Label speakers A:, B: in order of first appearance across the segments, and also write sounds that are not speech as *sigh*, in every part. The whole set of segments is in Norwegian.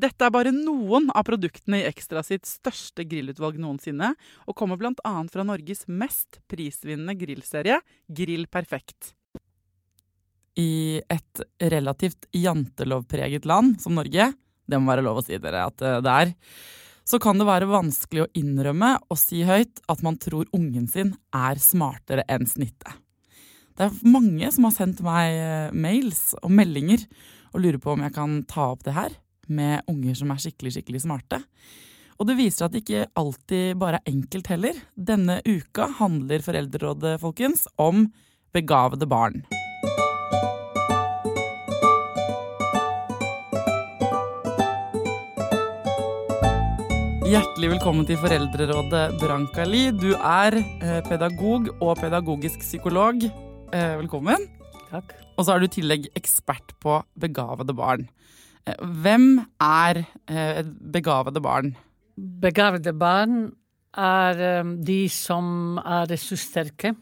A: Dette er bare noen av produktene i Ekstra sitt største grillutvalg noensinne, og kommer bl.a. fra Norges mest prisvinnende grillserie, Grill Perfekt. I et relativt jantelovpreget land som Norge, det må være lov å si dere at eh, det er, så kan det være vanskelig å innrømme og si høyt at man tror ungen sin er smartere enn snittet. Det er mange som har sendt meg eh, mails og meldinger og lurer på om jeg kan ta opp det her med unger som er skikkelig, skikkelig smarte. Og det viser at det ikke alltid bare er enkelt heller. Denne uka handler Foreldrerådet, folkens, om begavede barn. Hjertelig velkommen til Foreldrerådet, Branka Li. Du er eh, pedagog og pedagogisk psykolog. Eh, velkommen.
B: Takk.
A: Og så er du i tillegg ekspert på begavede barn. Eh, Hvem er eh, begavede barn?
B: Begavede barn er um, de som er ressurssterke,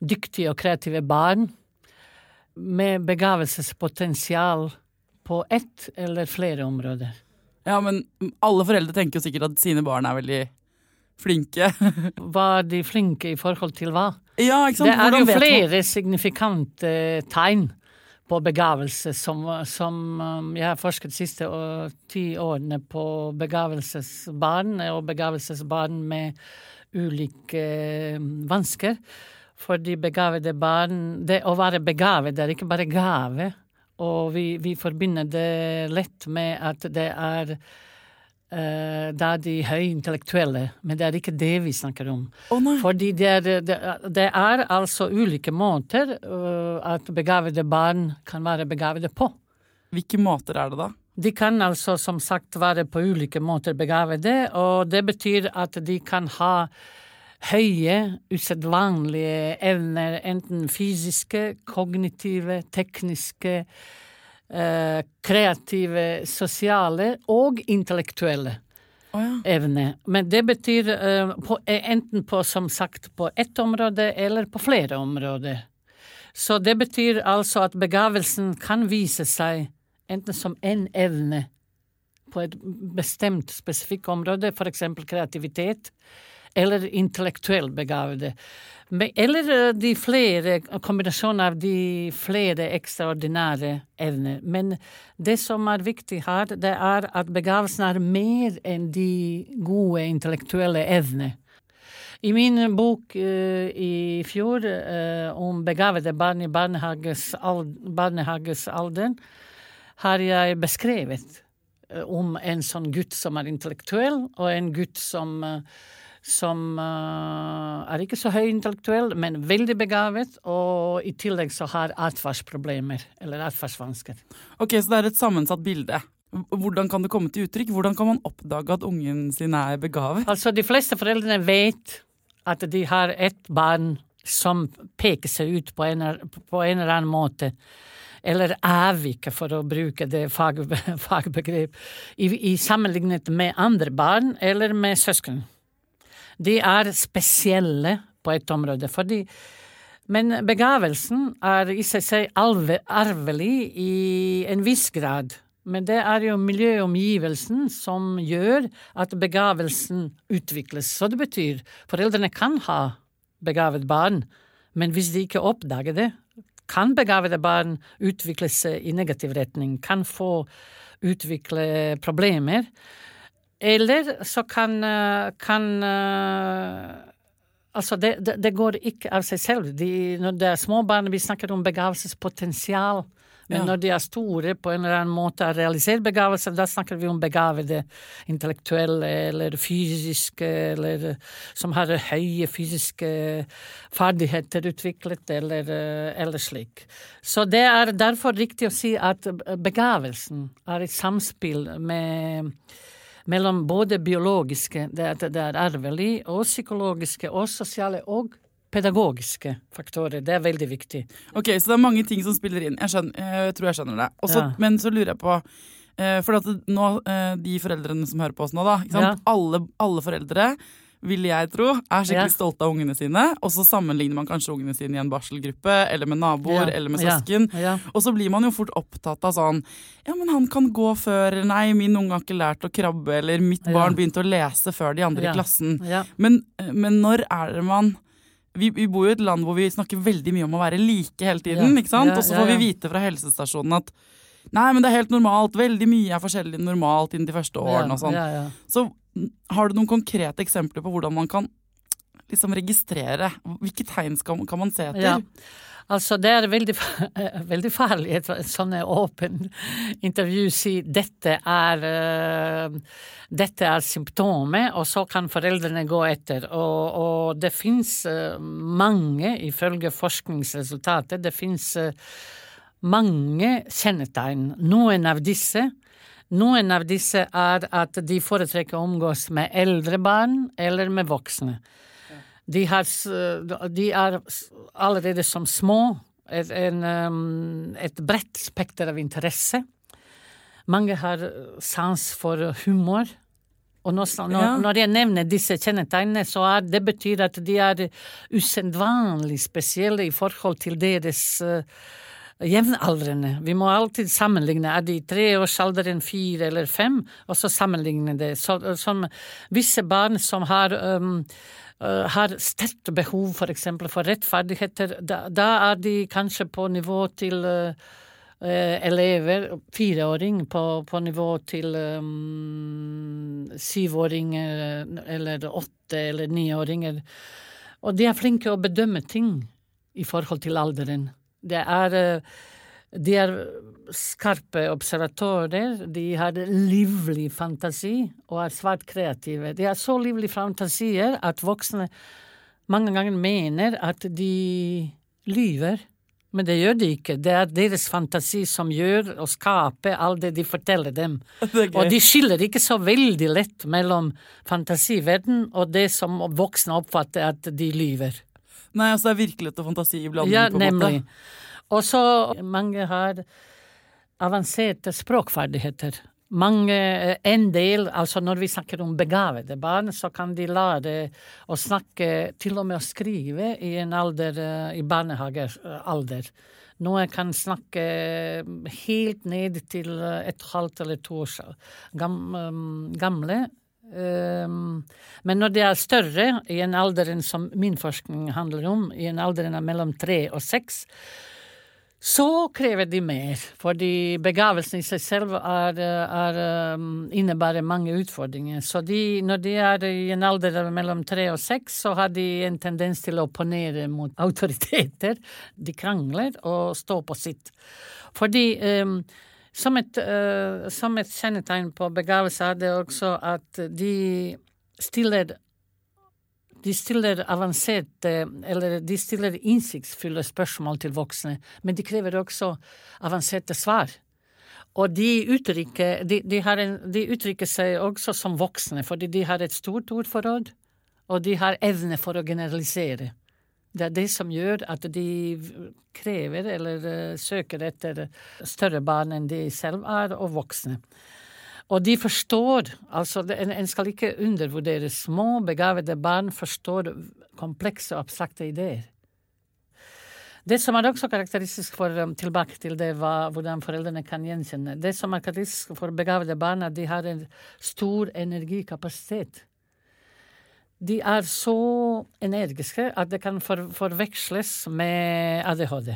B: dyktige og kreative barn med begavelsespotensial på ett eller flere områder.
A: Ja, men alle foreldre tenker jo sikkert at sine barn er veldig flinke. *laughs*
B: Var de flinke i forhold til hva?
A: ja, ikke sant?
B: Det er
A: Hvordan
B: jo flere signifikante tegn på begavelse som, som um, jeg har forsket de siste ti årene på begavelsesbarn og begavelsesbarn med ulike um, vansker. Fordi begavede barn Det å være begavet er ikke bare gave. Og vi, vi forbinder det lett med at det er eh, da de høyintellektuelle, men det er ikke det vi snakker om.
A: Oh, nei.
B: Fordi det er, det, det er altså ulike måter uh, at begavede barn kan være begavede på.
A: Hvilke måter er det da?
B: De kan altså som sagt være på ulike måter begavede, og det betyr at de kan ha høye, usedvanlige evner, enten fysiske, kognitive, tekniske, kreative, sosiale og intellektuelle
A: Oh, ja.
B: evne. Men det betyr eh, på, eh, enten på, som sagt, på ett område eller på flere områder. Så det betyr altså at begavelsen kan vise seg enten som en evne på et bestemt spesifikt område, for eksempel kreativitet, eller intellektuelt begavede. Eller eh, de flere, kombinasjonen av de flere ekstraordinære evner. Men det som er viktig her, det er at begavelsen er mer enn de gode intellektuelle evner. I min bok uh, i fjor uh, om begavede barn i barnehages al- barnehagesalderen har jeg beskrevet uh, om en sånn gutt som er intellektuell, og en gutt som, som eh, er ikke så høyintellektuell, men veldig begavet, og i tillegg så har atferdsproblemer, eller atferdsvansker.
A: Ok, så det er et sammensatt bilde. Hvordan kan det komme til uttrykk? Hvordan kan man oppdage at ungen sin er begavet?
B: Altså, de fleste foreldrene vet at de har ett barn som peker seg ut på en, på en eller annen måte eller avvike, for å bruke det fag, *laughs* fagbegrep, i, i sammenlignet med andre barn eller med søsken. De er spesielle på et område, fordi Men begavelsen er i seg selv arvelig i en viss grad. Men det er jo miljøomgivelsen som gjør at begavelsen utvikles. Så det betyr foreldrene kan ha begavet barn, men hvis de ikke oppdager det, kan begavede barn utvikle seg i negativ retning, kan få utvikle problemer. Eller så kan, eh, kan eh, Altså, det, det, det, går ikke av seg selv. De, når det er små barn, vi snakker om begavelsespotensial. Men ja. når de er store på en eller annen måte har realisert begavelse, da snakker vi om begavede intellektuelle eller fysiske, eller som har høye fysiske ferdigheter utviklet, eller, eller slik. Så det er derfor riktig å si at begavelsen er et samspill med mellom både biologiske, det, det er arvelig, og psykologiske og sosiale og pedagogiske faktorer. Det er veldig viktig.
A: Ok, Så det er mange ting som spiller inn. Jeg, skjønner, jeg tror jeg skjønner det. Også, ja. Men så lurer jeg på eh, For nå, eh, de foreldrene som hører på oss nå, da. Ja. Alle, alle, foreldre vil jeg tro, er skikkelig ja. stolte av ungene sine. Og så sammenligner man kanskje ungene sine i en barselgruppe, eller med naboer, eller med søsken. Og så blir man jo fort opptatt av sånn Ja, men han kan gå før. Nei, min unge har ikke lært å krabbe. Eller mitt barn begynte å lese før de andre i klassen. Men, men når er det man vi, vi, bor jo i et land hvor vi snakker veldig mye om å være like hele tiden. Ja, ikke sant? Ja, og så får vi vite fra helsestasjonen at nei, men det er helt normalt. Veldig mye er forskjellig normalt innen de første årene og sånn. Så har du noen konkrete eksempler på hvordan man kan liksom registrere? Hvilke tegn skal, kan man se etter? Ja.
B: Altså, det er veldig, *laughs* veldig farlig et sånn åpen intervju si dette er uh, dette er symptomet, og så kan foreldrene gå etter. Og, og det fins uh, mange, ifølge forskningsresultatet, det fins uh, mange kjennetegn. Noen av disse noen av disse er at de foretrekker å omgås med eldre barn eller med voksne. De, har, de er allerede som små et, en, um, et bredt spekter av interesse. Mange har sans for humor. Og når, når, når, jeg nevner disse kjennetegnene, så er det betyr at de er usedvanlig spesielle i forhold til deres uh, jevnaldrende. Vi må alltid sammenligne. Er de i treårsalderen, fire eller fem? Og så sammenligne det. Så, som visse barn som har um, har sterkt behov for eksempel for rettferdigheter, da, da, er de kanskje på nivå til uh, elever, fireåring, på, på nivå til um, syvåringer eller åtte eller niåringer. Og de er flinke å bedømme ting i forhold til alderen. Det er uh, de er skarpe observatører, de har livlig fantasi og er svært kreative. De har så livlige fantasier at voksne mange ganger mener at de lyver. Men det gjør de ikke. Det er deres fantasi som gjør og skaper alt det de forteller dem. *laughs* Og de skiller ikke så veldig lett mellom fantasiverden og det som voksne oppfatter at de lyver.
A: Nei, altså det er virkelighet og fantasi i blanding,
B: ja, på en måte. Og så mange har avanserte språkferdigheter. Mange, eh, en del, altså når vi snakker om begavede barn, så kan de lære å snakke, til og med å skrive, i en alder, eh, i barnehagealder. Noen kan snakke helt ned til et halvt eller to år gamle. Men når de er større, i en alder som min forskning handler om, i en alder mellom tre og seks, så krever de mer, fordi begavelsen i seg selv er, er, um, innebærer mange utfordringer. Så de, når de er i en alder mellom tre og seks, så har de en tendens til å opponere mot *laughs* autoriteter. De krangler og står på sitt. Fordi um, som, et, uh, som et kjennetegn på begavelse er det også at de stiller de stiller avanserte, eller de stiller innsiktsfulle spørsmål til voksne, men de krever også avanserte svar. Og de uttrykker, de, de, en, de uttrykker seg også som voksne, fordi de har et stort ordforråd, og de har evne for å generalisere. Det er det som gjør at de krever eller uh, søker etter større barn enn de selv er, og voksne. Og de forstår altså En, skal ikke undervurdere. Små, begavede barn forstår komplekse og abstrakte ideer. Det som er også karakteristisk for um, tilbake til det hva, hvordan foreldrene kan gjenkjenne Det som er karakteristisk for begavede barn, er at de har en stor energikapasitet. De er så energiske at det kan for, forveksles med ADHD.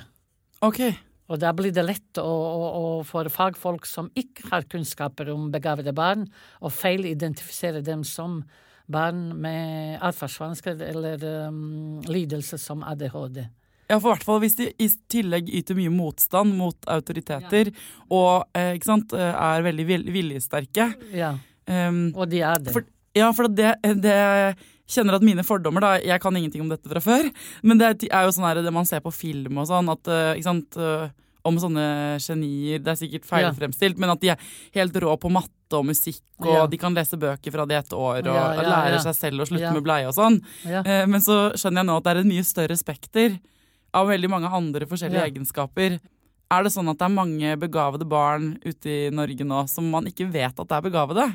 A: Ok.
B: Og da blir det lett å, å, å for fagfolk som ikke har kunnskaper om begavede barn, å feilidentifisere dem som barn med atferdsvansker eller um, lidelse som ADHD.
A: Ja, for hvert fall hvis de i tillegg yter mye motstand mot autoriteter ja. og eh, sant, eh, er veldig viljesterke.
B: Ja, um, og de er det.
A: For, ja, for det, det kjenner at mine fordommer da, Jeg kan ingenting om dette fra før, men det er jo sånn her, det man ser på film og sånn, at eh, ikke sant, eh, om sånne genier Det er sikkert feilfremstilt, ja. men at de er helt rå på matte og musikk, og ja. de kan lese bøker fra de et år og ja, lærer seg selv å slutte med bleie og sånn. Eh, men så skjønner jeg nå at det er et mye større spekter av veldig mange andre forskjellige egenskaper. Er det sånn at det er mange begavede barn ute i Norge nå som man ikke vet at det er begavede?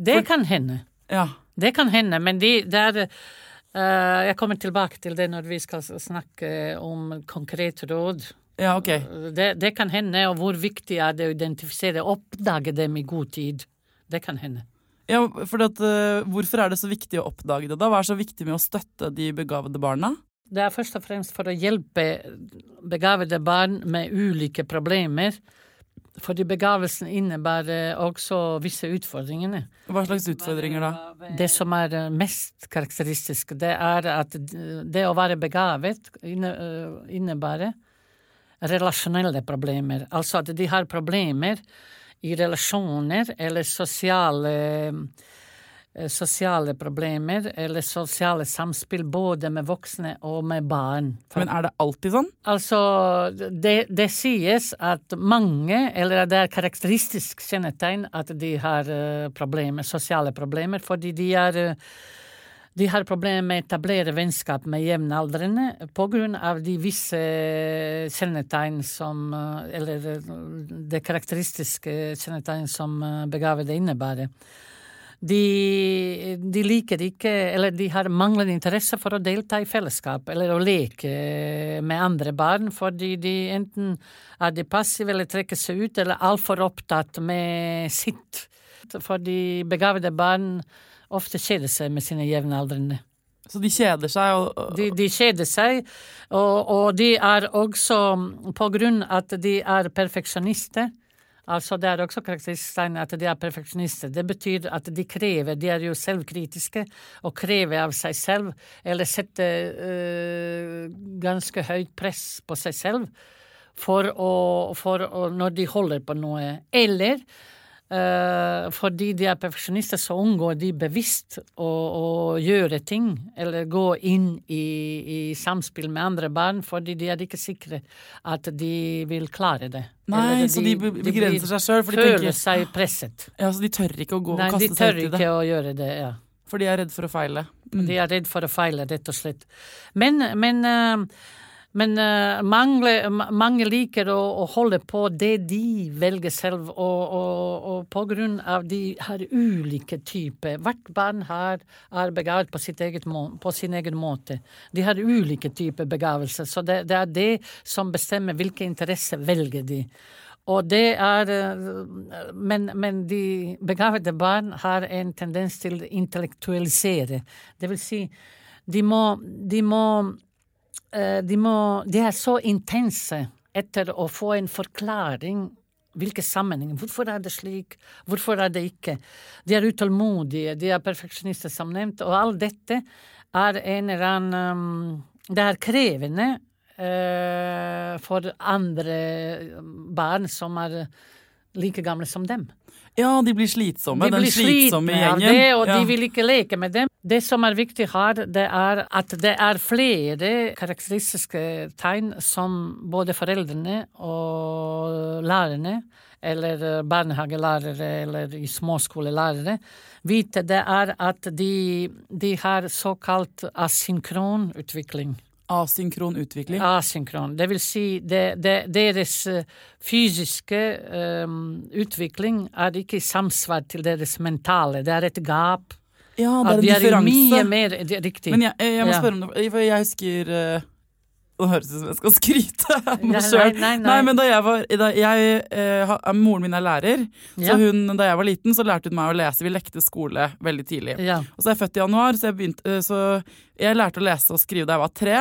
B: Det kan hende.
A: Ja.
B: Det kan hende, men de, det er uh, Jeg kommer tilbake til det når vi skal snakke om konkret råd.
A: Ja, ok.
B: Det, det kan hende, og hvor viktig er det å identifisere, oppdage dem i god tid. Det kan hende.
A: Ja, for at, uh, Hvorfor er det så viktig å oppdage det? da? Hva er så viktig med å støtte de begavede barna?
B: Det er først og fremst for å hjelpe begavede barn med ulike problemer. Fordi begavelsen innebærer også visse utfordringer.
A: Hva slags utfordringer da?
B: Det som er mest karakteristisk, det er at det å være begavet innebærer relasjonelle problemer. Altså at de har problemer i relasjoner eller sosiale sosiale problemer eller sosiale samspill både med voksne og med barn.
A: Men er det alltid sånn?
B: Altså, det, det sies at mange, eller det er karakteristisk kjennetegn at de har eh, problemer, sosiale problemer, fordi de er eh, de har problemer med å etablere vennskap med jevnaldrende av de visse kjennetegn som Eller det karakteristiske kjennetegn som begavede innebærer. De, de, liker ikke, eller de har manglende interesse for å delta i fellesskap eller å leke med andre barn, fordi de enten er de passive eller trekker seg ut, eller altfor opptatt med sitt. Fordi begavede barn ofte kjeder seg med sine jevnaldrende.
A: Så de kjeder seg? Og,
B: de, de, kjeder seg, og, og, de er også, på grunn av at de er perfeksjonister, Altså Det er også karakteristisk at de er perfeksjonister. Det betyr at de krever, de er jo selvkritiske og krever av seg selv, eller setter øh, ganske høyt press på seg selv for å, for å, når de holder på noe. Eller fordi de er perfeksjonister, så unngår de bevisst å, å, gjøre ting, eller gå inn i, i, samspill med andre barn, fordi de er ikke sikre at de vil klare det.
A: Nei, så de, de begrenser seg sjøl?
B: Føler
A: tenker,
B: seg presset.
A: Ja, Så de tør ikke å gå
B: Nei,
A: og kaste
B: seg ut i det?
A: Nei,
B: de tør ikke å gjøre det, ja.
A: For de er redd for å feile?
B: Mm. De er redd for å feile, rett og slett. Men, men uh, men uh, mange, mange, liker å, å, holde på det de velger selv, og, og, og på grunn av de har ulike typer. Hvert barn har, er begavet på, på, sin egen måte. De har ulike typer begavelser, så det, det, er det som bestemmer hvilke interesser velger de. Og det er eh, men, men de begavede barn har en tendens til å intellektualisere. Det vil si, de må, de må Eh, de, må, de er så intense etter å få en forklaring hvilke sammenhenger. Hvorfor er det slik? Hvorfor er det ikke? De er utålmodige, de er perfeksjonister, som nevnt, og alt dette er en eller annen um, Det er krevende uh, for andre barn som er like gamle som dem.
A: Ja, de blir slitsomme.
B: De
A: den slitsomme slitne,
B: gjengen. Det, og ja. de vil ikke leke med dem. Det som er viktig her, det er at det er flere karakteristiske tegn som både foreldrene og lærerne, eller barnehagelærere eller småskolelærere, vite det er at de, de har såkalt asynkron utvikling.
A: Asynkron utvikling.
B: Asynkron. Det vil si, det, det, deres eh, fysiske um, utvikling er ikke i samsvar til deres mentale. Det er et gap.
A: Ja, det er en
B: er
A: differanse.
B: mye mer er Riktig.
A: Men jeg, jeg må spørre om det, for jeg husker eh, Nå høres det ut som jeg skal skryte av meg sjøl.
B: nei,
A: men da jeg var da jeg, eh, Moren min er lærer,
B: Ja.
A: så hun, da jeg var liten, så lærte hun meg å lese. Vi lekte skole veldig tidlig.
B: Ja.
A: Og så er jeg født i januar, så jeg, begynte, eh, så jeg lærte å lese og skrive da jeg var tre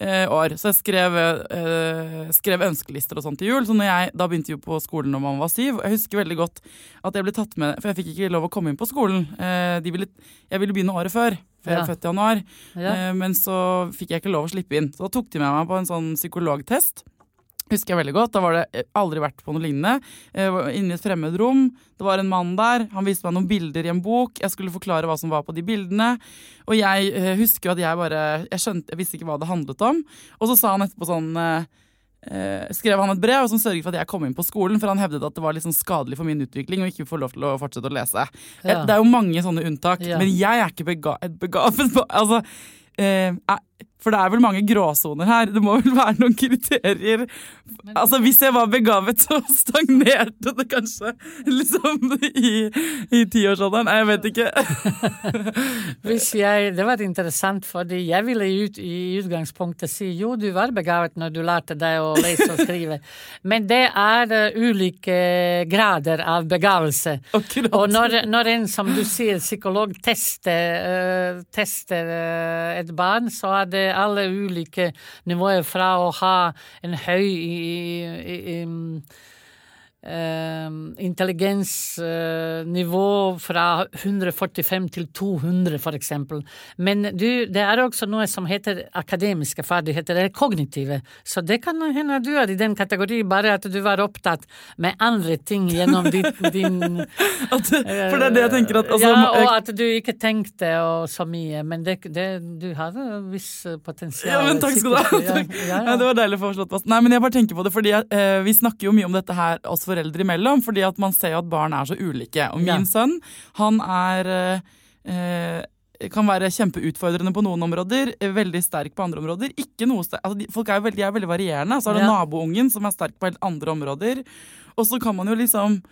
A: eh, år. Så jeg skrev, eh, skrev ønskelister og sånn til jul. Så jeg, da begynte jeg på skolen når man var syv. Jeg husker veldig godt at jeg ble tatt med, for jeg fikk ikke lov å komme inn på skolen. Eh, de ville, jeg ville begynne året før, for jeg er født i januar.
B: Ja.
A: Eh, men så fikk jeg ikke lov å slippe inn. Så da tok de med meg på en sånn psykologtest. Husker jeg veldig godt. Da var det eh, aldri vært på noe lignende. Jeg var inne i et fremmed rom. Det var en mann der. Han viste meg noen bilder i en bok. Jeg skulle forklare hva som var på de bildene. Og jeg husker husker at jeg bare Jeg skjønte, jeg visste ikke hva det handlet om. Og så sa han etterpå sånn eh, eh, skrev han et brev som sørget for at jeg kom inn på skolen, for han hevdet at det var sånn skadelig for min utvikling å ikke få lov til å fortsette å lese. Eh,
B: Ja.
A: Det er jo mange sånne unntak,
B: Ja.
A: men jeg er ikke bega begavet på *laughs* Altså, eh, er- for det er vel mange gråsoner her. Det må vel være noen kriterier. Altså, Hvis jeg var begavet, så stagnerte det kanskje liksom i, i tiårsalderen. Nei, Jeg vet ikke. *laughs*
B: Hvis jeg, det var interessant, fordi jeg ville ut, i utgangspunktet si jo, du var begavet når du lærte deg å lese og skrive, *laughs* men det er eh, ulike grader av begavelse.
A: Akkurat.
B: Og når, når en, som du sier, psykolog tester, eh, tester eh, et barn, så er det alle ulike nivåer fra å ha en høy i, i, i, eh, intelligensnivå fra 145 til 200, for eksempel. Men du, det er også noe som heter akademiske ferdigheter, eller kognitive. Så det kan hende du er i den kategori, bare at du var opptatt med andre ting gjennom *laughs* din, din *laughs*
A: At, for det er det jeg tenker at altså,
B: Ja, og
A: eh,
B: at du ikke tenkte og så mye, men det, det, du har et visst potensial.
A: Ja, men takk skal du ha. *laughs*
B: Ja, ja,
A: Ja, det var deilig å få slått fast. Nei, men jeg bare tenker på det, fordi eh, Vi snakker jo mye om dette her oss foreldre imellom, fordi at man ser jo at barn er så ulike. Og min sønn, han er eh, eh, kan være kjempeutfordrende på noen områder, eh, veldig sterk på andre områder. Ikke noe sterk, altså, folk er jo veldig, er veldig varierende. Så er det
B: Ja.
A: naboungen som er sterk på helt andre områder. Og så kan man jo liksom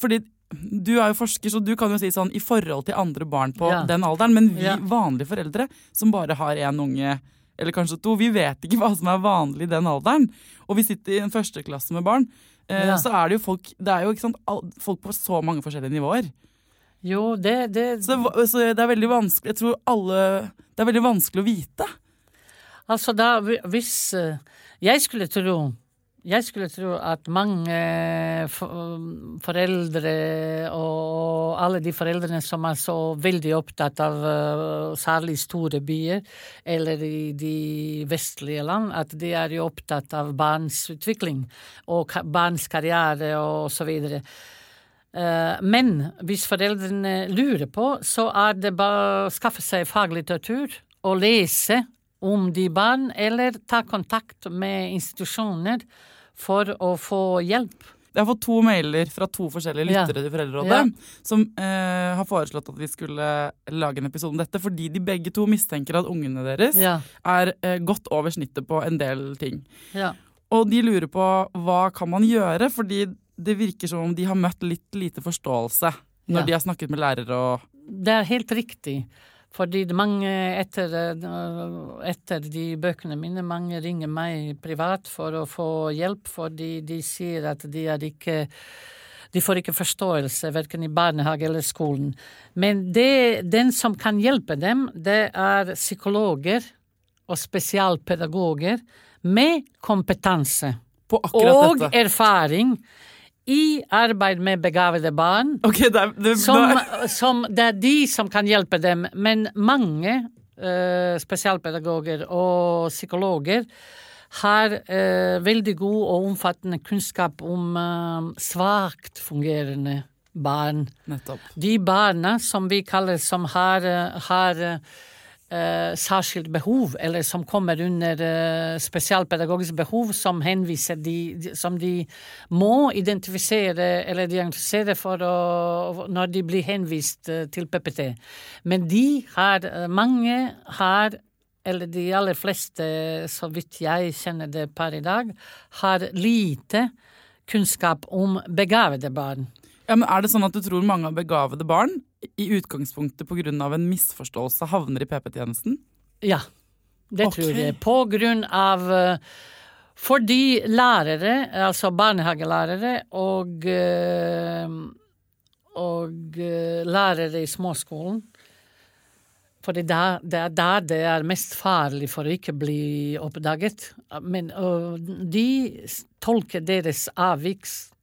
A: Fordi du er jo forsker, så du kan jo si sånn i forhold til andre barn på
B: Ja.
A: den alderen, men vi
B: Ja.
A: vanlige foreldre som bare har én unge eller kanskje to. Vi vet ikke *laughs* hva som er vanlig i den alderen. Og vi sitter i en førsteklasse med barn. Eh,
B: Ja.
A: Så er det jo folk Det er jo ikke sant, folk på så mange forskjellige nivåer.
B: Jo, det, det
A: Så, så det er veldig vanskelig Jeg tror alle Det er veldig vanskelig å vite.
B: Altså da, hvis eh, Jeg skulle tro jeg skulle tro at mange eh, foreldre og alle de foreldrene som er så veldig opptatt av eh, særlig store byer, eller i de vestlige land, at de er jo opptatt av barns utvikling og barns karriere og så videre. Eh, Men hvis foreldrene lurer på, så er det bare å skaffe seg faglitteratur og lese om de barn, eller ta kontakt med institusjoner for å få hjelp.
A: Jeg har fått to mailer fra to forskjellige lyttere til Foreldrerådet
B: Ja.
A: som eh, har foreslått at vi skulle lage en episode om dette, fordi de begge to mistenker at ungene deres
B: Ja,
A: er eh, godt over snittet på en del ting.
B: ja.
A: Og de lurer på hva kan man gjøre, fordi det virker som om de har møtt litt lite forståelse når de har snakket med lærere og
B: Det er helt riktig. Fordi mange etter, etter de bøkene mine, mange ringer meg privat for å få hjelp, fordi de sier at de er ikke de får ikke forståelse, verken i barnehage eller skolen. Men det, den som kan hjelpe dem, det er psykologer og spesialpedagoger med kompetanse
A: på akkurat
B: og
A: dette.
B: erfaring i arbeid med begavede barn.
A: Okay, det det,
B: Som, som det er de som kan hjelpe dem, men mange uh, spesialpedagoger og psykologer har uh, veldig god og omfattende kunnskap om uh, svakt fungerende barn.
A: Nettopp.
B: De barna som vi kaller som har, har eh, særskilt behov, eller som kommer under eh, spesialpedagogisk behov, som henviser de, som de må identifisere eller diagnostisere for å, når de blir henvist eh, til PPT. Men de har, eh, mange har eller de aller fleste, så vidt jeg kjenner det per i dag, har lite kunnskap om begavede barn.
A: Ja, men Er det sånn at du tror mange av begavede barn i utgangspunktet pga. en misforståelse havner i PP-tjenesten?
B: Ja, det
A: okay.
B: tror jeg. På grunn av eh, Fordi lærere, altså barnehagelærere og eh, og eh, lærere i småskolen for det, er der det er mest farlig for å ikke bli oppdaget. Men de tolker deres avviks,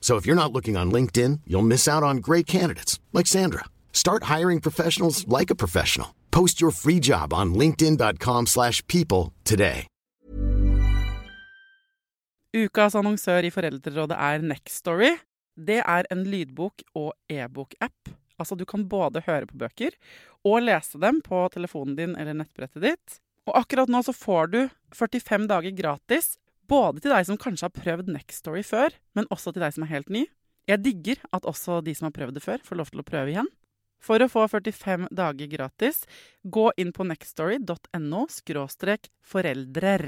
C: So if you're not looking on LinkedIn, you'll miss out on great candidates like Sandra. Start hiring professionals like a professional. Post your free job on linkedin.com/people today.
A: Ukas annonsør i Foreldrerådet er Nextory. Det er en lydbok- og e-bok-app. Altså, du kan både høre på bøker og lese dem på telefonen din eller nettbrettet ditt. Og akkurat nå så får du 45 dager gratis, både til deg som kanskje har prøvd Nextory før, men også til deg som er helt ny. Jeg digger at også de som har prøvd det før, får lov til å prøve igjen. For å få 45 dager gratis, gå inn på nextstory.no foreldrer.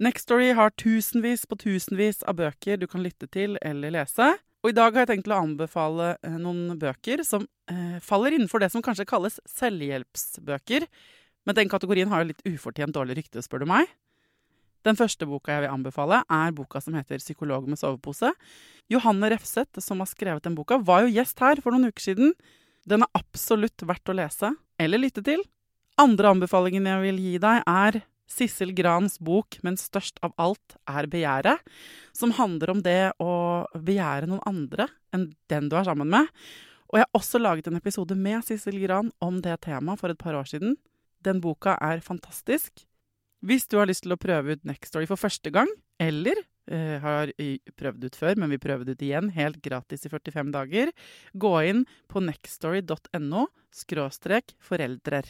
A: Nextstory har tusenvis på tusenvis av bøker du kan lytte til eller lese. Og i dag har jeg tenkt å anbefale eh, noen bøker som eh, faller innenfor det som kanskje kalles selvhjelpsbøker. Men den kategorien har jo litt ufortjent dårlig rykte, spør du meg. Den første boka jeg vil anbefale, er boka som heter 'Psykolog med sovepose'. Johanne Refseth, som har skrevet den boka, var jo gjest her for noen uker siden. Den er absolutt verdt å lese eller lytte til. Andre anbefalingen jeg vil gi deg, er Sissel Grans bok 'Men størst av alt er begjæret', som handler om det å begjære noen andre enn den du er sammen med. Og jeg har også laget en episode med Sissel Gran om det temaet for et par år siden. Den boka er fantastisk. Hvis du har lyst til å prøve ut Nextory for første gang, eller eh, har prøvd ut før, men vi prøver det ut igjen, helt gratis i 45 dager, gå inn på nextstory.no skråstrek foreldrer.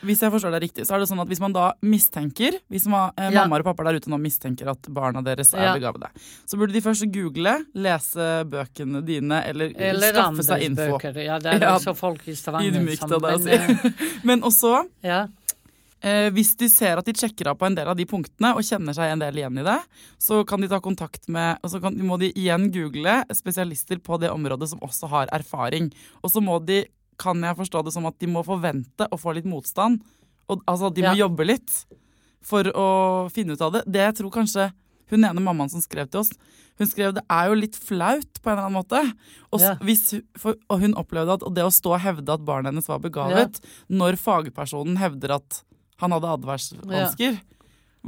A: Hvis jeg forstår deg riktig, så er det sånn at hvis man da mistenker Hvis man, eh,
B: Ja.
A: mammaer og pappaer der ute nå mistenker at barna deres er
B: Ja.
A: begavede, så burde de først google, lese bøkene dine, eller,
B: Eller
A: skaffe seg info.
B: bøker. Ja, det er
A: Ja,
B: også folk i Stavanger
A: Ydmykt av deg å
B: men,
A: si. *laughs* Men også
B: eh, Ja.
A: Eh, hvis de ser at de sjekker av på en del av de punktene og kjenner seg en del igjen i det, så kan de ta kontakt med Og så kan, må de igjen google spesialister på det området som også har erfaring. Og så må de, kan jeg forstå det som at de må forvente å få litt motstand. Og, altså de må
B: Ja.
A: jobbe litt for å finne ut av det. Det jeg tror kanskje hun ene mammaen som skrev til oss, hun skrev det er jo litt flaut på en eller annen måte. Og,
B: Ja.
A: hvis, for, og hun opplevde at det å stå og hevde at barnet hennes var begavet, når fagpersonen hevder at han hadde advarsvansker,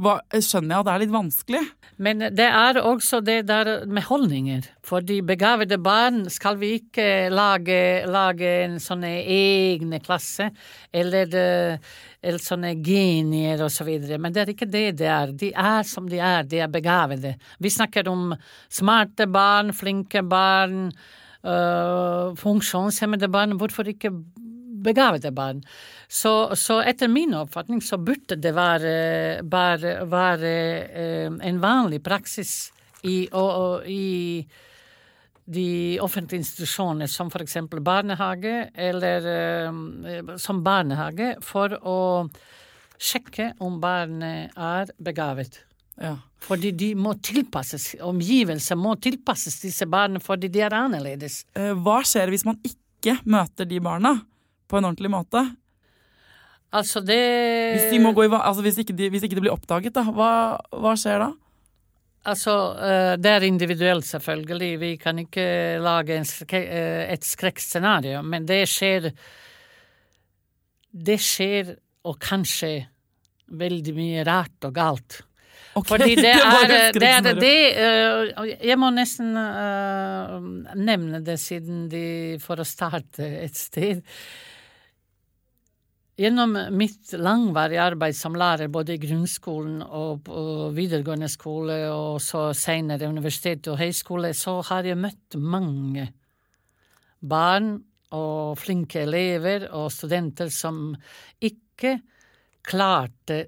A: hva, skjønner jeg at det er litt vanskelig.
B: Men det er også det der med holdninger. For de begavede barn skal vi ikke lage, lage en sånne egne klasse, eller, eh, eller sånne genier og så videre. Men det er ikke det det er. De er som de er, de er begavede. Vi snakker om smarte barn, flinke barn, øh, funksjonshemmede barn. Hvorfor ikke begavede barn. Så, så etter min oppfatning så burde det være, bare være eh, en vanlig praksis i, og, og, i de offentlige institusjonene, som eksempel barnehage, eller eh, som barnehage, for å sjekke om barnet er begavet.
A: Ja.
B: Fordi de må tilpasses, omgivelser må tilpasses disse barna fordi de er annerledes.
A: Eh, Hva skjer hvis man ikke møter de barna på en ordentlig måte?
B: Altså, det
A: Hvis, de må gå i, altså, hvis, ikke de, hvis ikke det blir oppdaget, da, hva, hva skjer da?
B: Altså, eh, det er individuelt, selvfølgelig. Vi kan ikke lage eh, et skrekkscenario, men det skjer Det skjer, og kanskje veldig mye rart og galt.
A: Okay,
B: Fordi *laughs* det er, det, er
A: skrekkscenario.
B: det eh, Jeg må nesten eh, nevne det siden de For å starte et sted. Gjennom mitt langvarige arbeid som lærer både i grunnskolen og videregående skole og så senere universitet og høyskole, så har jeg møtt mange barn og flinke elever og studenter som ikke klarte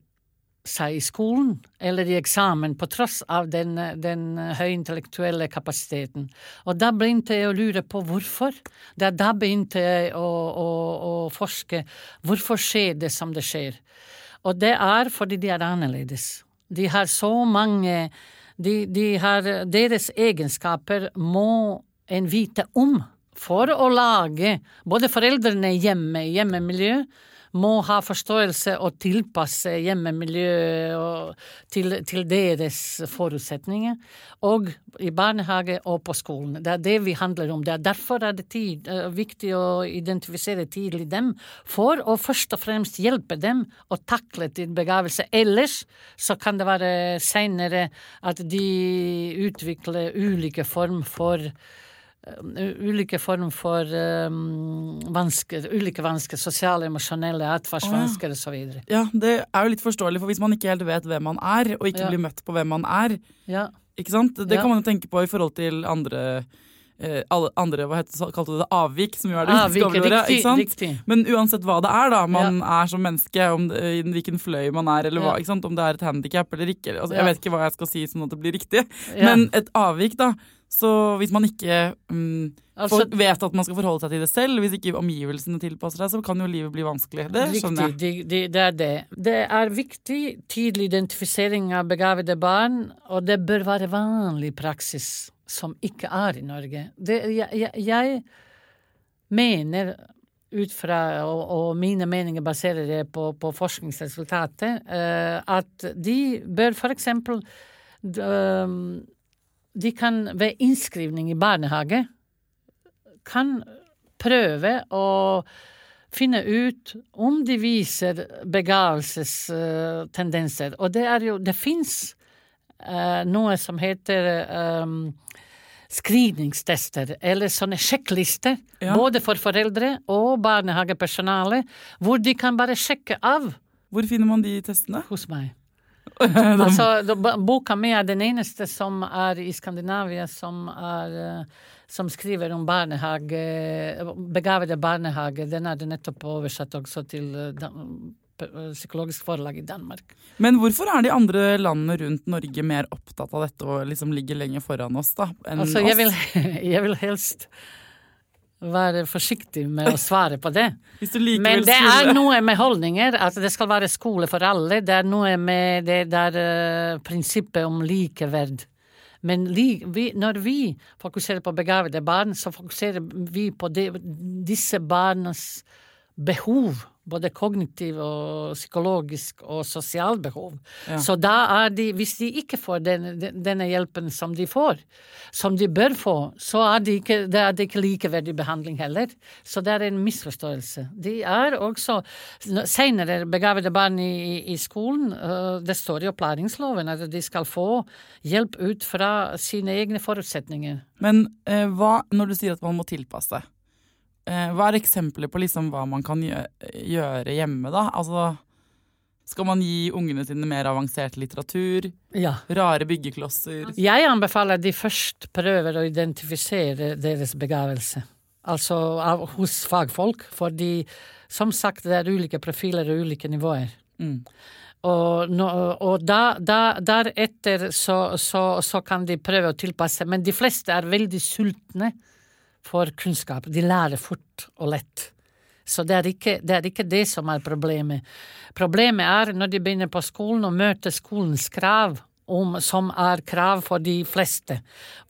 B: seg i skolen eller i eksamen på tross av den, den høyintellektuelle kapasiteten. Og da begynte jeg å lure på hvorfor. Da, da begynte jeg å, å, å forske. Hvorfor skjer det som det skjer? Og det er fordi de er annerledes. De har så mange de, de har, Deres egenskaper må en vite om for å lage både foreldrene hjemme, hjemmemiljø, må ha forståelse og tilpasse hjemmemiljøet til, til deres forutsetninger, og i barnehage og på skolen. Det er det vi handler om. Det er derfor er det tid, eh, viktig å identifisere tidlig dem, for å først og fremst hjelpe dem å takle din begavelse. Ellers så kan det være seinere at de utvikler ulike form for ulike form for um, vansker, ulike vansker, sosiale, emosjonelle, atferdsvansker osv.
A: Ja, det er jo litt forståelig, for hvis man ikke helt vet hvem man er, og ikke
B: Ja.
A: blir møtt på hvem man er,
B: Ja.
A: ikke sant? Det
B: Ja.
A: kan man jo tenke på i forhold til andre eh, alle andre, hva heter, kalte du det, avvik, som jo er det
B: Avvik, riktig, riktig.
A: Men uansett hva det er da, man er som menneske, om det, i hvilken fløy man er, eller hva,
B: Ja.
A: ikke sant? om det er et handicap eller ikke, altså, jeg vet ikke hva jeg skal si sånn at det blir riktig, men et avvik da, så hvis man ikke um,
B: Altså-
A: vet at man skal forholde seg til det selv, hvis ikke omgivelsene tilpasser seg, så kan jo livet bli vanskelig. Det skjønner jeg.
B: Riktig, de, de, det er det. Det er viktig tidlig identifisering av begavede barn, og det bør være vanlig praksis som ikke er i Norge. Det, jeg, jeg, mener ut fra, og, og mine meninger baserer det på, på forskningsresultatet, uh, at de bør for eksempel d- De kan ved innskrivning i barnehage kan prøve å finne ut om de viser begavelsestendenser. Og det er jo Det fins noe som heter um, screeningstester, eller sånne sjekklister,
A: Ja.
B: både for foreldre og barnehagepersonale, hvor de kan bare sjekke av
A: Hvor finner man de testene?
B: hos meg. Altså, boka mi er den eneste som er i Skandinavia som, er, eh, som skriver om barnehage, begavede barnehage. Den er det nettopp oversatt også til eh, psykologisk forlag i Danmark.
A: Men hvorfor er de andre landene rundt Norge mer opptatt av dette og liksom ligger lenger foran oss da, enn
B: Altså,
A: oss?
B: jeg vil, *laughs* jeg vil helst være forsiktig med å svare på det. *laughs* Men det er noe med holdninger, at det skal være skole for alle. Det er noe med det der uh, prinsippet om likeverd. Men li, vi, når vi fokuserer på begavede barn, så fokuserer vi på de, disse barnas behov. Både kognitiv og psykologisk og sosialt behov.
A: Ja.
B: Så da er de, hvis de ikke får den, den, denne hjelpen som de får, som de bør få, så er det ikke, det er det ikke likeverdig behandling heller. Så det er en misforståelse. De er også senere begavede barn i, i, skolen. øh, det står i opplæringsloven at de skal få hjelp ut fra sine egne forutsetninger.
A: Men eh, hva, når du sier at man må tilpasse, hva er eksempler på liksom hva man kan gjøre, hjemme da? Altså, skal man gi ungene sine mer avansert litteratur?
B: Ja.
A: Rare byggeklosser?
B: Jeg anbefaler at de først prøver å identifisere deres begavelse. Altså av, hos fagfolk, fordi som sagt det er ulike profiler og ulike nivåer.
A: Mm.
B: Og, og da, da, deretter så, så, så kan de prøve å tilpasse, men de fleste er veldig sultne for kunnskap. De lærer fort og lett. Så det er, ikke, det er ikke det som er problemet. Problemet er når de begynner på skolen og møter skolens krav om, som er krav for de fleste.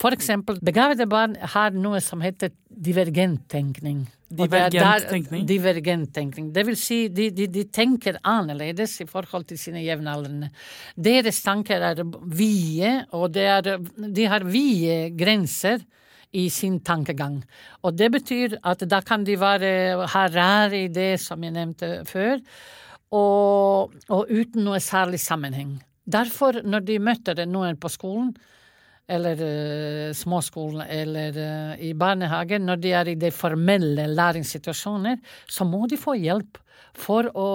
B: For eksempel, begavede barn har noe som heter divergent tenkning. Er
A: Divergent tenkning?
B: Divergent tenkning. Det vil si, de, de, de tenker annerledes i forhold til sine jevnaldrende. Deres tanker er vide, og det er, de har vide grenser i sin tankegang. Og det betyr at da kan de være, ha rare ideer, som jeg nevnte før, og, og uten noe særlig sammenheng. Derfor, når de møter noen på skolen, eller uh, småskolen eller uh, i barnehagen, når de er i de formelle læringssituasjoner, så må de få hjelp for å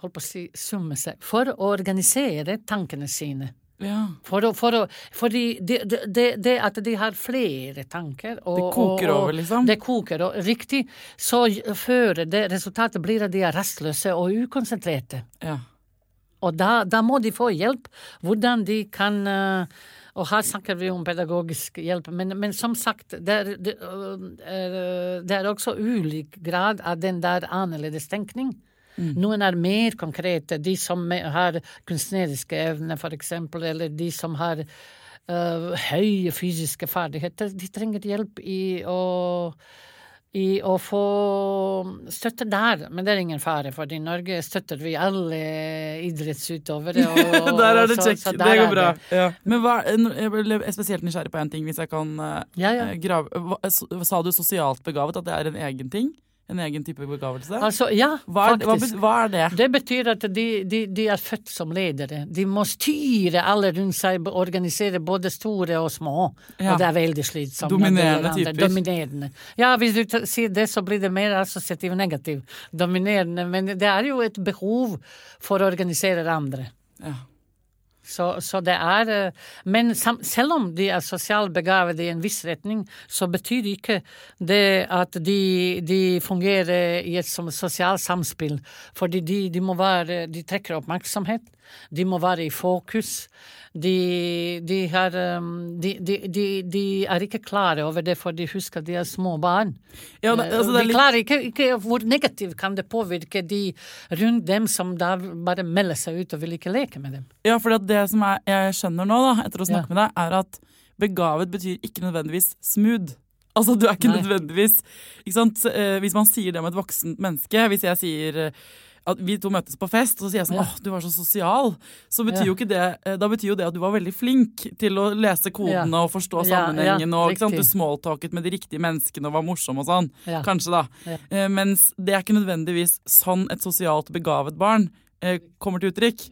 B: holdt på å si, summe seg, for å organisere tankene sine.
A: Ja.
B: For å, for å, fordi det, det, det, det at de har flere tanker og,
A: Det koker
B: og, og,
A: over, liksom.
B: Det koker, over. riktig. Så fører det resultatet blir at de er rastløse og ukonsentrerte.
A: ja.
B: Og da, da må de få hjelp. Hvordan de kan eh, Og her snakker vi om pedagogisk hjelp, men, men som sagt, det er, det, er, det er også ulik grad av den der annerledes tenkning. Noen er mer konkrete, de som har kunstneriske evner, eksempel, eller de som har uh, høye fysiske ferdigheter, de trenger hjelp i å i å få støtte der, men det er ingen fare, for i Norge støtter vi alle idrettsutøvere. *laughs* Og,
A: Der er det
B: så-
A: Det går bra.
B: det.
A: Ja. Men hva, jeg ble spesielt nysgjerrig på en ting, hvis jeg kan eh,
B: Ja, ja.
A: eh, grave hva, Sa du sosialt begavet? At det er en egen ting? En egen type begavelse?
B: Altså, ja,
A: hva, er, hva, hva er det?
B: Det betyr at de, de, de er født som ledere. De må styre alle rundt seg, organisere både store og små.
A: Ja.
B: Og det er veldig slitsomt.
A: Dominerende typer.
B: Dominerende. Ja, hvis du sier det, så blir det mer assosiativ negativ. Dominerende. Men det er jo et behov for å organisere andre.
A: Ja.
B: Så, så det er eh, Men selv om de er sosialt begavet i en viss retning, så betyr ikke det at de, de fungerer i et sosialt samspill. Fordi de, de må være De trekker oppmerksomhet. De må være i fokus. De, de, har, um, de, de, de, de er ikke klare over det, for de husker de er små barn.
A: Ja, altså, det er
B: de klarer ikke, ikke Hvor negativt kan det påvirke de rundt dem som da bare melder seg ut og vil ikke leke med dem?
A: Ja, for det som er, jeg skjønner nå, da, etter å snakke
B: Ja.
A: med deg, er at begavet betyr ikke nødvendigvis smooth. Altså, du er ikke
B: Nei.
A: nødvendigvis ikke sant? Eh, Hvis man sier det om et voksent menneske Hvis jeg sier eh, at vi to møtes på fest, og så sier jeg sånn åh, du var så sosial, så betyr jo ikke det eh, Da betyr jo det at du var veldig flink til å lese kodene og forstå sammenhengen, og ikke sant? du smalltalket med de riktige menneskene og var morsom og sånn. Kanskje, da. Eh, mens det er ikke nødvendigvis sånn et sosialt begavet barn eh, kommer til uttrykk.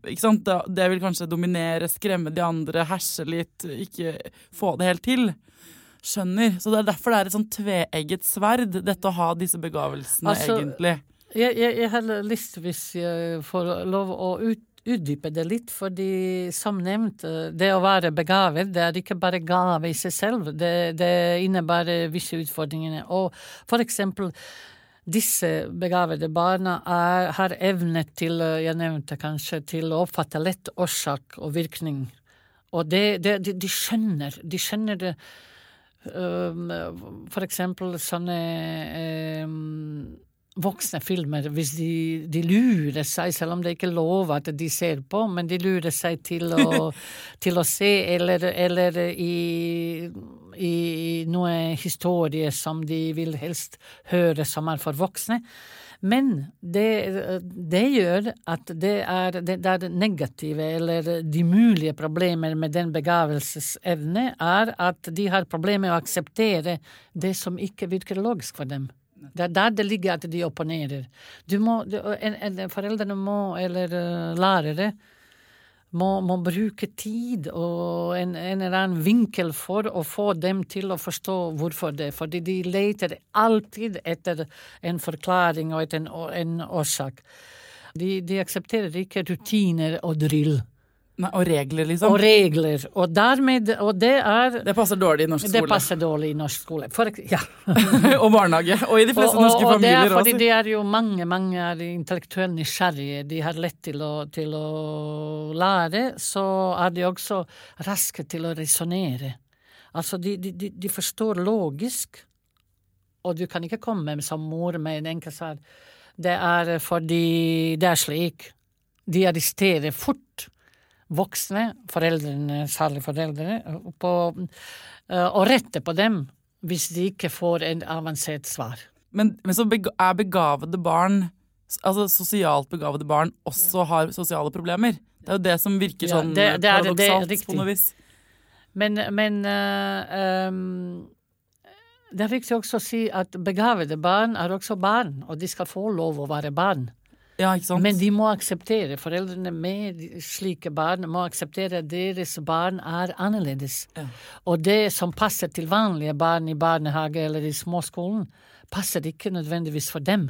A: Det vil kanskje dominere, skremme de andre, herse litt, ikke få det helt til. Skjønner. Så det er derfor det er et sånn tveegget sverd, dette å ha disse begavelsene,
B: Altså,
A: egentlig.
B: Jeg, jeg, jeg har lyst, hvis jeg får lov å ut, utdype det litt, fordi som nevnt, det å være begavet, det er ikke bare gave i seg selv, det, det innebærer visse utfordringer. Og for eksempel, disse begavede barna er, har evne til, jeg nevnte kanskje, til å oppfatte lett årsak og virkning. Og det, det, de, de skjønner, de skjønner det um, For eksempel sånne um, voksne filmer, hvis de, de lurer seg, selv om det ikke lover at de ser på, men de lurer seg til å, *laughs* til å se, eller, eller i, i noe historie som de vil helst høre som er for voksne. Men det, det gjør at det er det, det er negative, eller de mulige problemer med den begavelsesevne, er at de har problemer med å akseptere det som ikke virker logisk for dem. Det er der det ligger at de opponerer. Du må, du, en, en, foreldrene må, eller uh, lærere, må, må bruke tid og en, en eller annen vinkel for å få dem til å forstå hvorfor det. Fordi de leter alltid etter en forklaring og etter en årsak. De, de aksepterer ikke rutiner og drill.
A: Nei, og regler, liksom.
B: Og regler. Og dermed Og det er
A: det passer dårlig i norsk skole?
B: Det passer dårlig i norsk skole. For, ja. *laughs*
A: og barnehage. Og i de fleste
B: og,
A: norske
B: og, og det er
A: familier
B: fordi
A: også.
B: de er jo mange, mange er intellektuelt nysgjerrige. De har lett til å, til å lære. Så er de også raske til å resonnere. Altså, de, de, de, de forstår logisk, og du kan ikke komme som mor med en enkel svar. Det er fordi det er slik. De arresterer fort. Voksne, foreldrene, særlig foreldre, på eh, å rette på dem hvis de ikke får en avansert svar.
A: Men, men så er begavede barn, altså sosialt begavede barn, også har sosiale problemer. Det er jo det som virker sånn
B: det- det er- det er
A: paradoksalt
B: riktig.
A: på noe vis.
B: Men, men uh, um, det er viktig også å si at begavede barn er også barn, og de skal få lov å være barn.
A: Ja, ikke sant?
B: Men de må akseptere, foreldrene med slike barn må akseptere at deres barn er annerledes.
A: Ja.
B: Og det som passer til vanlige barn i barnehage eller i småskolen, passer ikke nødvendigvis for dem.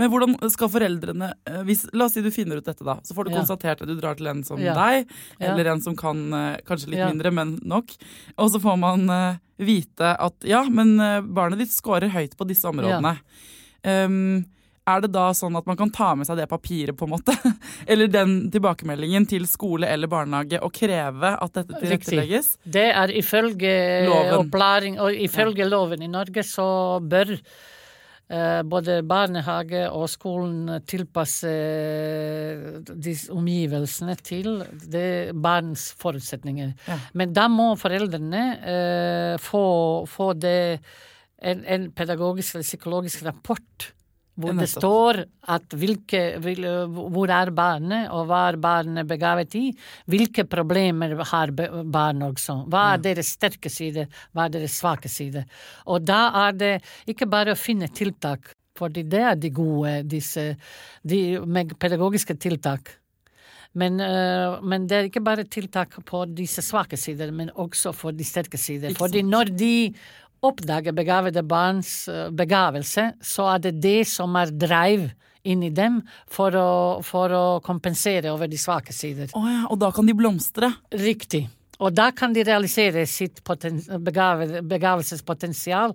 A: Men hvordan skal foreldrene eh, hvis, La oss si du finner ut dette, da. Så får du
B: Ja.
A: konstatert at du drar til en som
B: Ja.
A: deg,
B: Ja.
A: eller en som kan eh, kanskje litt
B: Ja.
A: mindre, men nok. Og så får man eh, vite at ja, men barnet ditt scorer høyt på disse områdene. Um, er det da sånn at man kan ta med seg det papiret, på en måte? *laughs* eller den tilbakemeldingen til skole eller barnehage og kreve at dette tilrettelegges? Riktig.
B: Det er ifølge
A: Loven.
B: opplæring, og ifølge loven i Norge så bør eh, både barnehage og skolen tilpasse eh, disse omgivelsene til det barns forutsetninger.
A: Ja.
B: Men da må foreldrene eh, få, få det, en, en pedagogisk eller psykologisk rapport hvor det står at hvilke, vil, hvor er barnet, og hva er barnet begavet i. Hvilke problemer har barn også. Hva er deres sterke side, hva er deres svake side. Og da er det ikke bare å finne tiltak, fordi det er de gode, disse de med pedagogiske tiltak. Men, øh, men det er ikke bare tiltak på disse svake sider, men også for de sterke sider. Fordi når de oppdager begavede barns øh, begavelse, så er det det som er drive inni dem for å, for å kompensere over de svake sider.
A: Å ja, og da kan de blomstre.
B: Riktig. Og da kan de realisere sitt poten begave begavelsespotensial.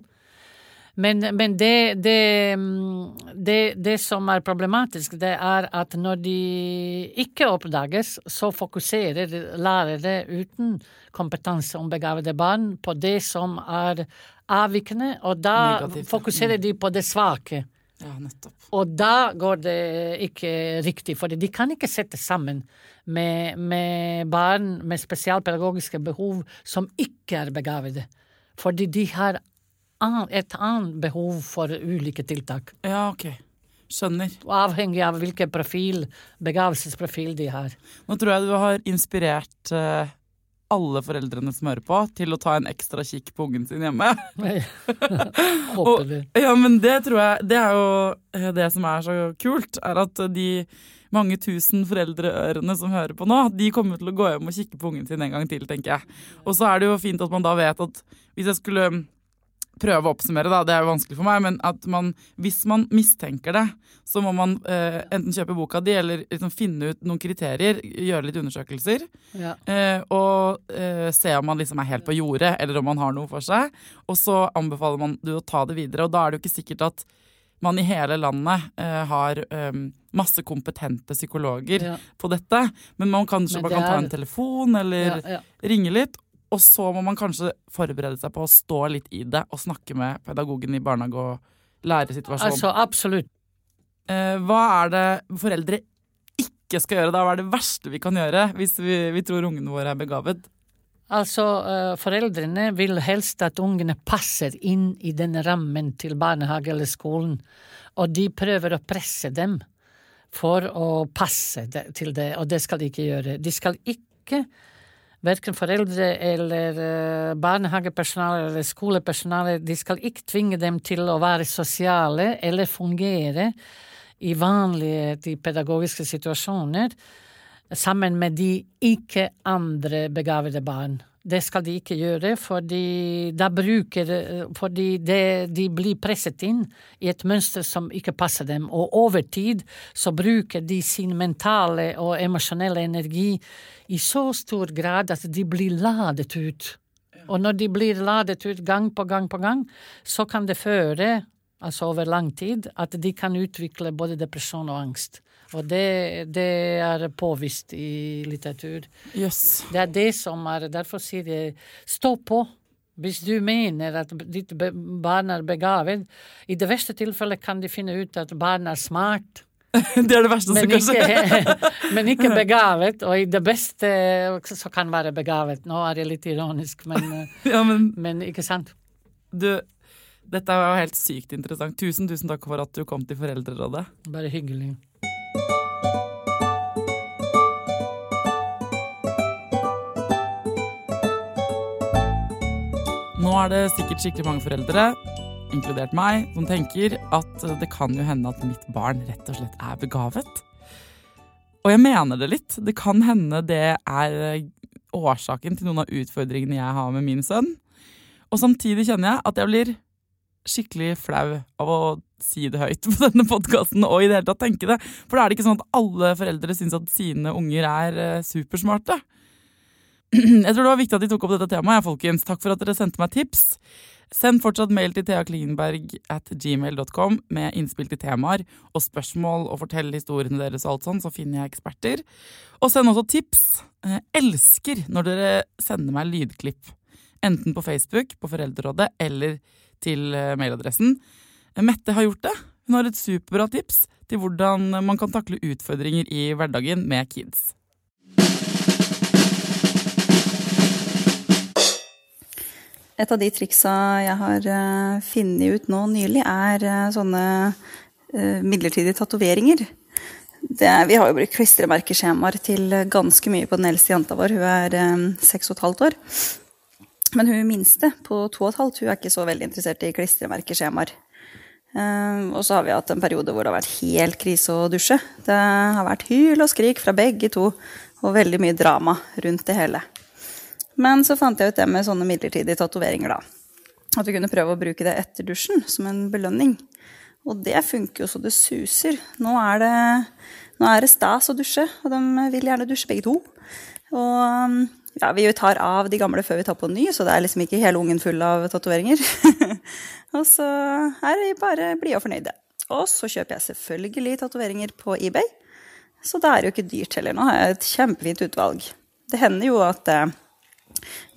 B: Men, men det, det, mm, det, det som er problematisk, det er at når de ikke oppdages, så fokuserer lærere uten kompetanse om begavede barn på det som er avvikende, og da
A: Negativt,
B: fokuserer de på det svake.
A: Ja, nettopp.
B: Og da går det ikke riktig, for de kan ikke sette sammen med, med barn med spesialpedagogiske behov som ikke er begavede. Fordi de har an, et annet behov for ulike tiltak.
A: Ja, ok. Skjønner.
B: Avhengig av hvilken profil, begavelsesprofil de har.
A: Nå tror jeg du har inspirert eh, alle foreldrene som hører på, til å ta en ekstra kikk på ungen sin hjemme. *laughs*
B: Håper
A: Og- Ja, men det tror jeg Det er jo eh, det som er så kult, er at de mange tusen foreldreørene som hører på nå, de kommer til å gå hjem og kikke på ungen sin en gang til, tenker jeg. Og så er det jo fint at man da vet at hvis jeg skulle prøve å oppsummere, da, det er jo vanskelig for meg, men at man, hvis man mistenker det, så må man eh, enten kjøpe boka di, eller liksom finne ut noen kriterier, gjøre litt undersøkelser.
B: Ja.
A: Eh, og eh, se om man liksom er helt på jordet, eller om man har noe for seg. Og så anbefaler man du å ta det videre, og da er det jo ikke sikkert at man i hele landet eh, har eh, masse kompetente psykologer
B: Ja.
A: på dette. Men man kanskje
B: det
A: kan ta en telefon, eller
B: Ja, ja.
A: ringe litt. Og så må man kanskje forberede seg på å stå litt i det og snakke med pedagogen i barnehage og læresituasjonen.
B: Altså, absolutt.
A: Eh, hva er det foreldre ikke skal gjøre da? Hva er det verste vi kan gjøre hvis vi, vi tror ungene våre er begavet?
B: Altså, eh, foreldrene vil helst at ungene passer inn i den rammen til barnehage eller skolen, og de prøver å presse dem for å passe det, til det, og det skal de ikke gjøre. De skal ikke, verken foreldre eller eh, barnehagepersonale eller skolepersonale, de skal ikke tvinge dem til å være sosiale eller fungere i vanlige de pedagogiske situasjoner sammen med de ikke andre begavede barn. Det skal de ikke gjøre, fordi bruker Fordi det, de blir presset inn i et mønster som ikke passer dem. Og over tid så bruker de sin mentale og emosjonelle energi i så stor grad at de blir ladet ut. Og når de blir ladet ut gang på gang på gang, så kan det føre, altså over lang tid, at de kan utvikle både depresjon og angst. Og det, det er påvist i litteratur.
A: Yes.
B: Det er det som er Derfor sier jeg stå på. Hvis du mener at ditt barn er begavet I det verste tilfellet kan de finne ut at barn er smart. *laughs*
A: Det er det verste som
B: Men
A: kan skje. *laughs*
B: men ikke *laughs* begavet, og i det beste så kan være begavet. Nå er det litt ironisk, men, eh,
A: Ja, men
B: men ikke sant?
A: du, dette var jo helt sykt interessant. Tusen, tusen takk for at du kom til Foreldrerådet.
B: Bare hyggelig.
A: Nå er det sikkert skikkelig mange foreldre, inkludert meg, som tenker at det kan jo hende at mitt barn rett og slett er begavet. Og jeg mener det litt. Det kan hende det er årsaken til noen av utfordringene jeg har med min sønn. Og samtidig kjenner jeg at jeg blir skikkelig flau av å si det høyt på denne podkasten og i det hele tatt tenke det. For da er det ikke sånn at alle foreldre syns at sine unger er eh, supersmarte. *clears throat* Jeg tror det var viktig at de tok opp dette temaet. folkens. Takk for at dere sendte meg tips. Send fortsatt mail til Thea at gmail.com med innspill til temaer og spørsmål, og fortell historiene deres og alt sånn, så finner jeg eksperter. Og send også tips. Jeg elsker når dere sender meg lydklipp. Enten på Facebook, på Foreldrerådet, eller til eh, mailadressen. Mette har gjort det. Hun har et superbra tips til hvordan man kan takle utfordringer i hverdagen med kids.
D: Et av de triksa jeg har uh, funnet ut nå nylig, er uh, sånne midlertidige tatoveringer. Vi har jo brukt klistremerkeskjemaer til ganske mye på den eldste jenta vår. Hun er seks og et halvt år. Men hun minste, på to og et halvt, hun er ikke så veldig interessert i klistremerkeskjemaer. og så har vi hatt en periode hvor det har vært helt krise å dusje. Det har vært hyl og skrik fra begge to, og veldig mye drama rundt det hele. Men så fant jeg ut det med sånne midlertidige tatoveringer, da. At vi kunne prøve å bruke det etter dusjen som en belønning. Og det funker jo så det suser. Nå er det, nå er det stas å dusje, og de vil gjerne dusje begge to. Og ja, vi tar av de gamle før vi tar på ny, så det er liksom ikke hele ungen full av tatoveringer. *laughs* og så er vi bare blide og fornøyde. Og så kjøper jeg selvfølgelig tatoveringer på eBay. Så da er det jo ikke dyrt heller. Nå har jeg et kjempefint utvalg. Det hender jo at eh,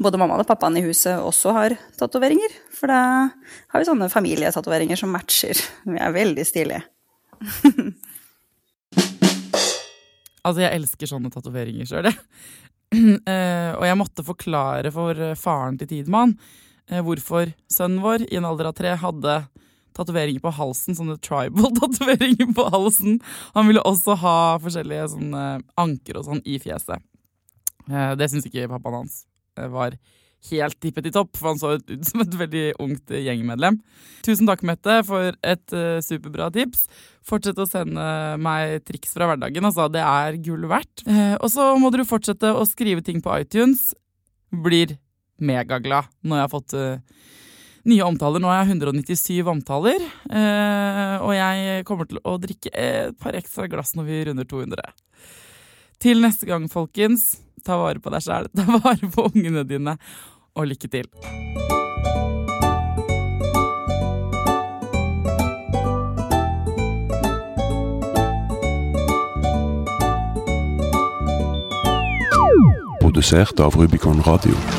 D: både mammaen og pappaen i huset også har tatoveringer. For da har vi sånne familietatoveringer som matcher. Vi er veldig stilige. *laughs*
A: altså, jeg elsker sånne tatoveringer sjøl, jeg. Uh, *clears throat* og jeg måtte forklare for faren til Tidemann uh, hvorfor sønnen vår i en alder av tre hadde tatoveringer på halsen, sånne tribal-tatoveringer *laughs* på halsen. Han ville også ha forskjellige sånne anker og sånn i fjeset. Det syns ikke pappaen hans var helt tippet i topp, for han så ut *laughs* som et veldig ungt gjengmedlem. Tusen takk, Mette, for et uh, superbra tips. Fortsett å sende meg triks fra hverdagen, altså. Det er gull verdt. Uh, og så må dere fortsette å skrive ting på iTunes. Blir megaglad når jeg har fått uh, nye omtaler. Nå har jeg 197 omtaler, og jeg kommer til å drikke et par ekstra glass når vi runder 200. Til neste gang, folkens. Ta vare på deg sjæl, ta vare på ungene dine, og lykke til.
E: Produsert av Rubicon Radio.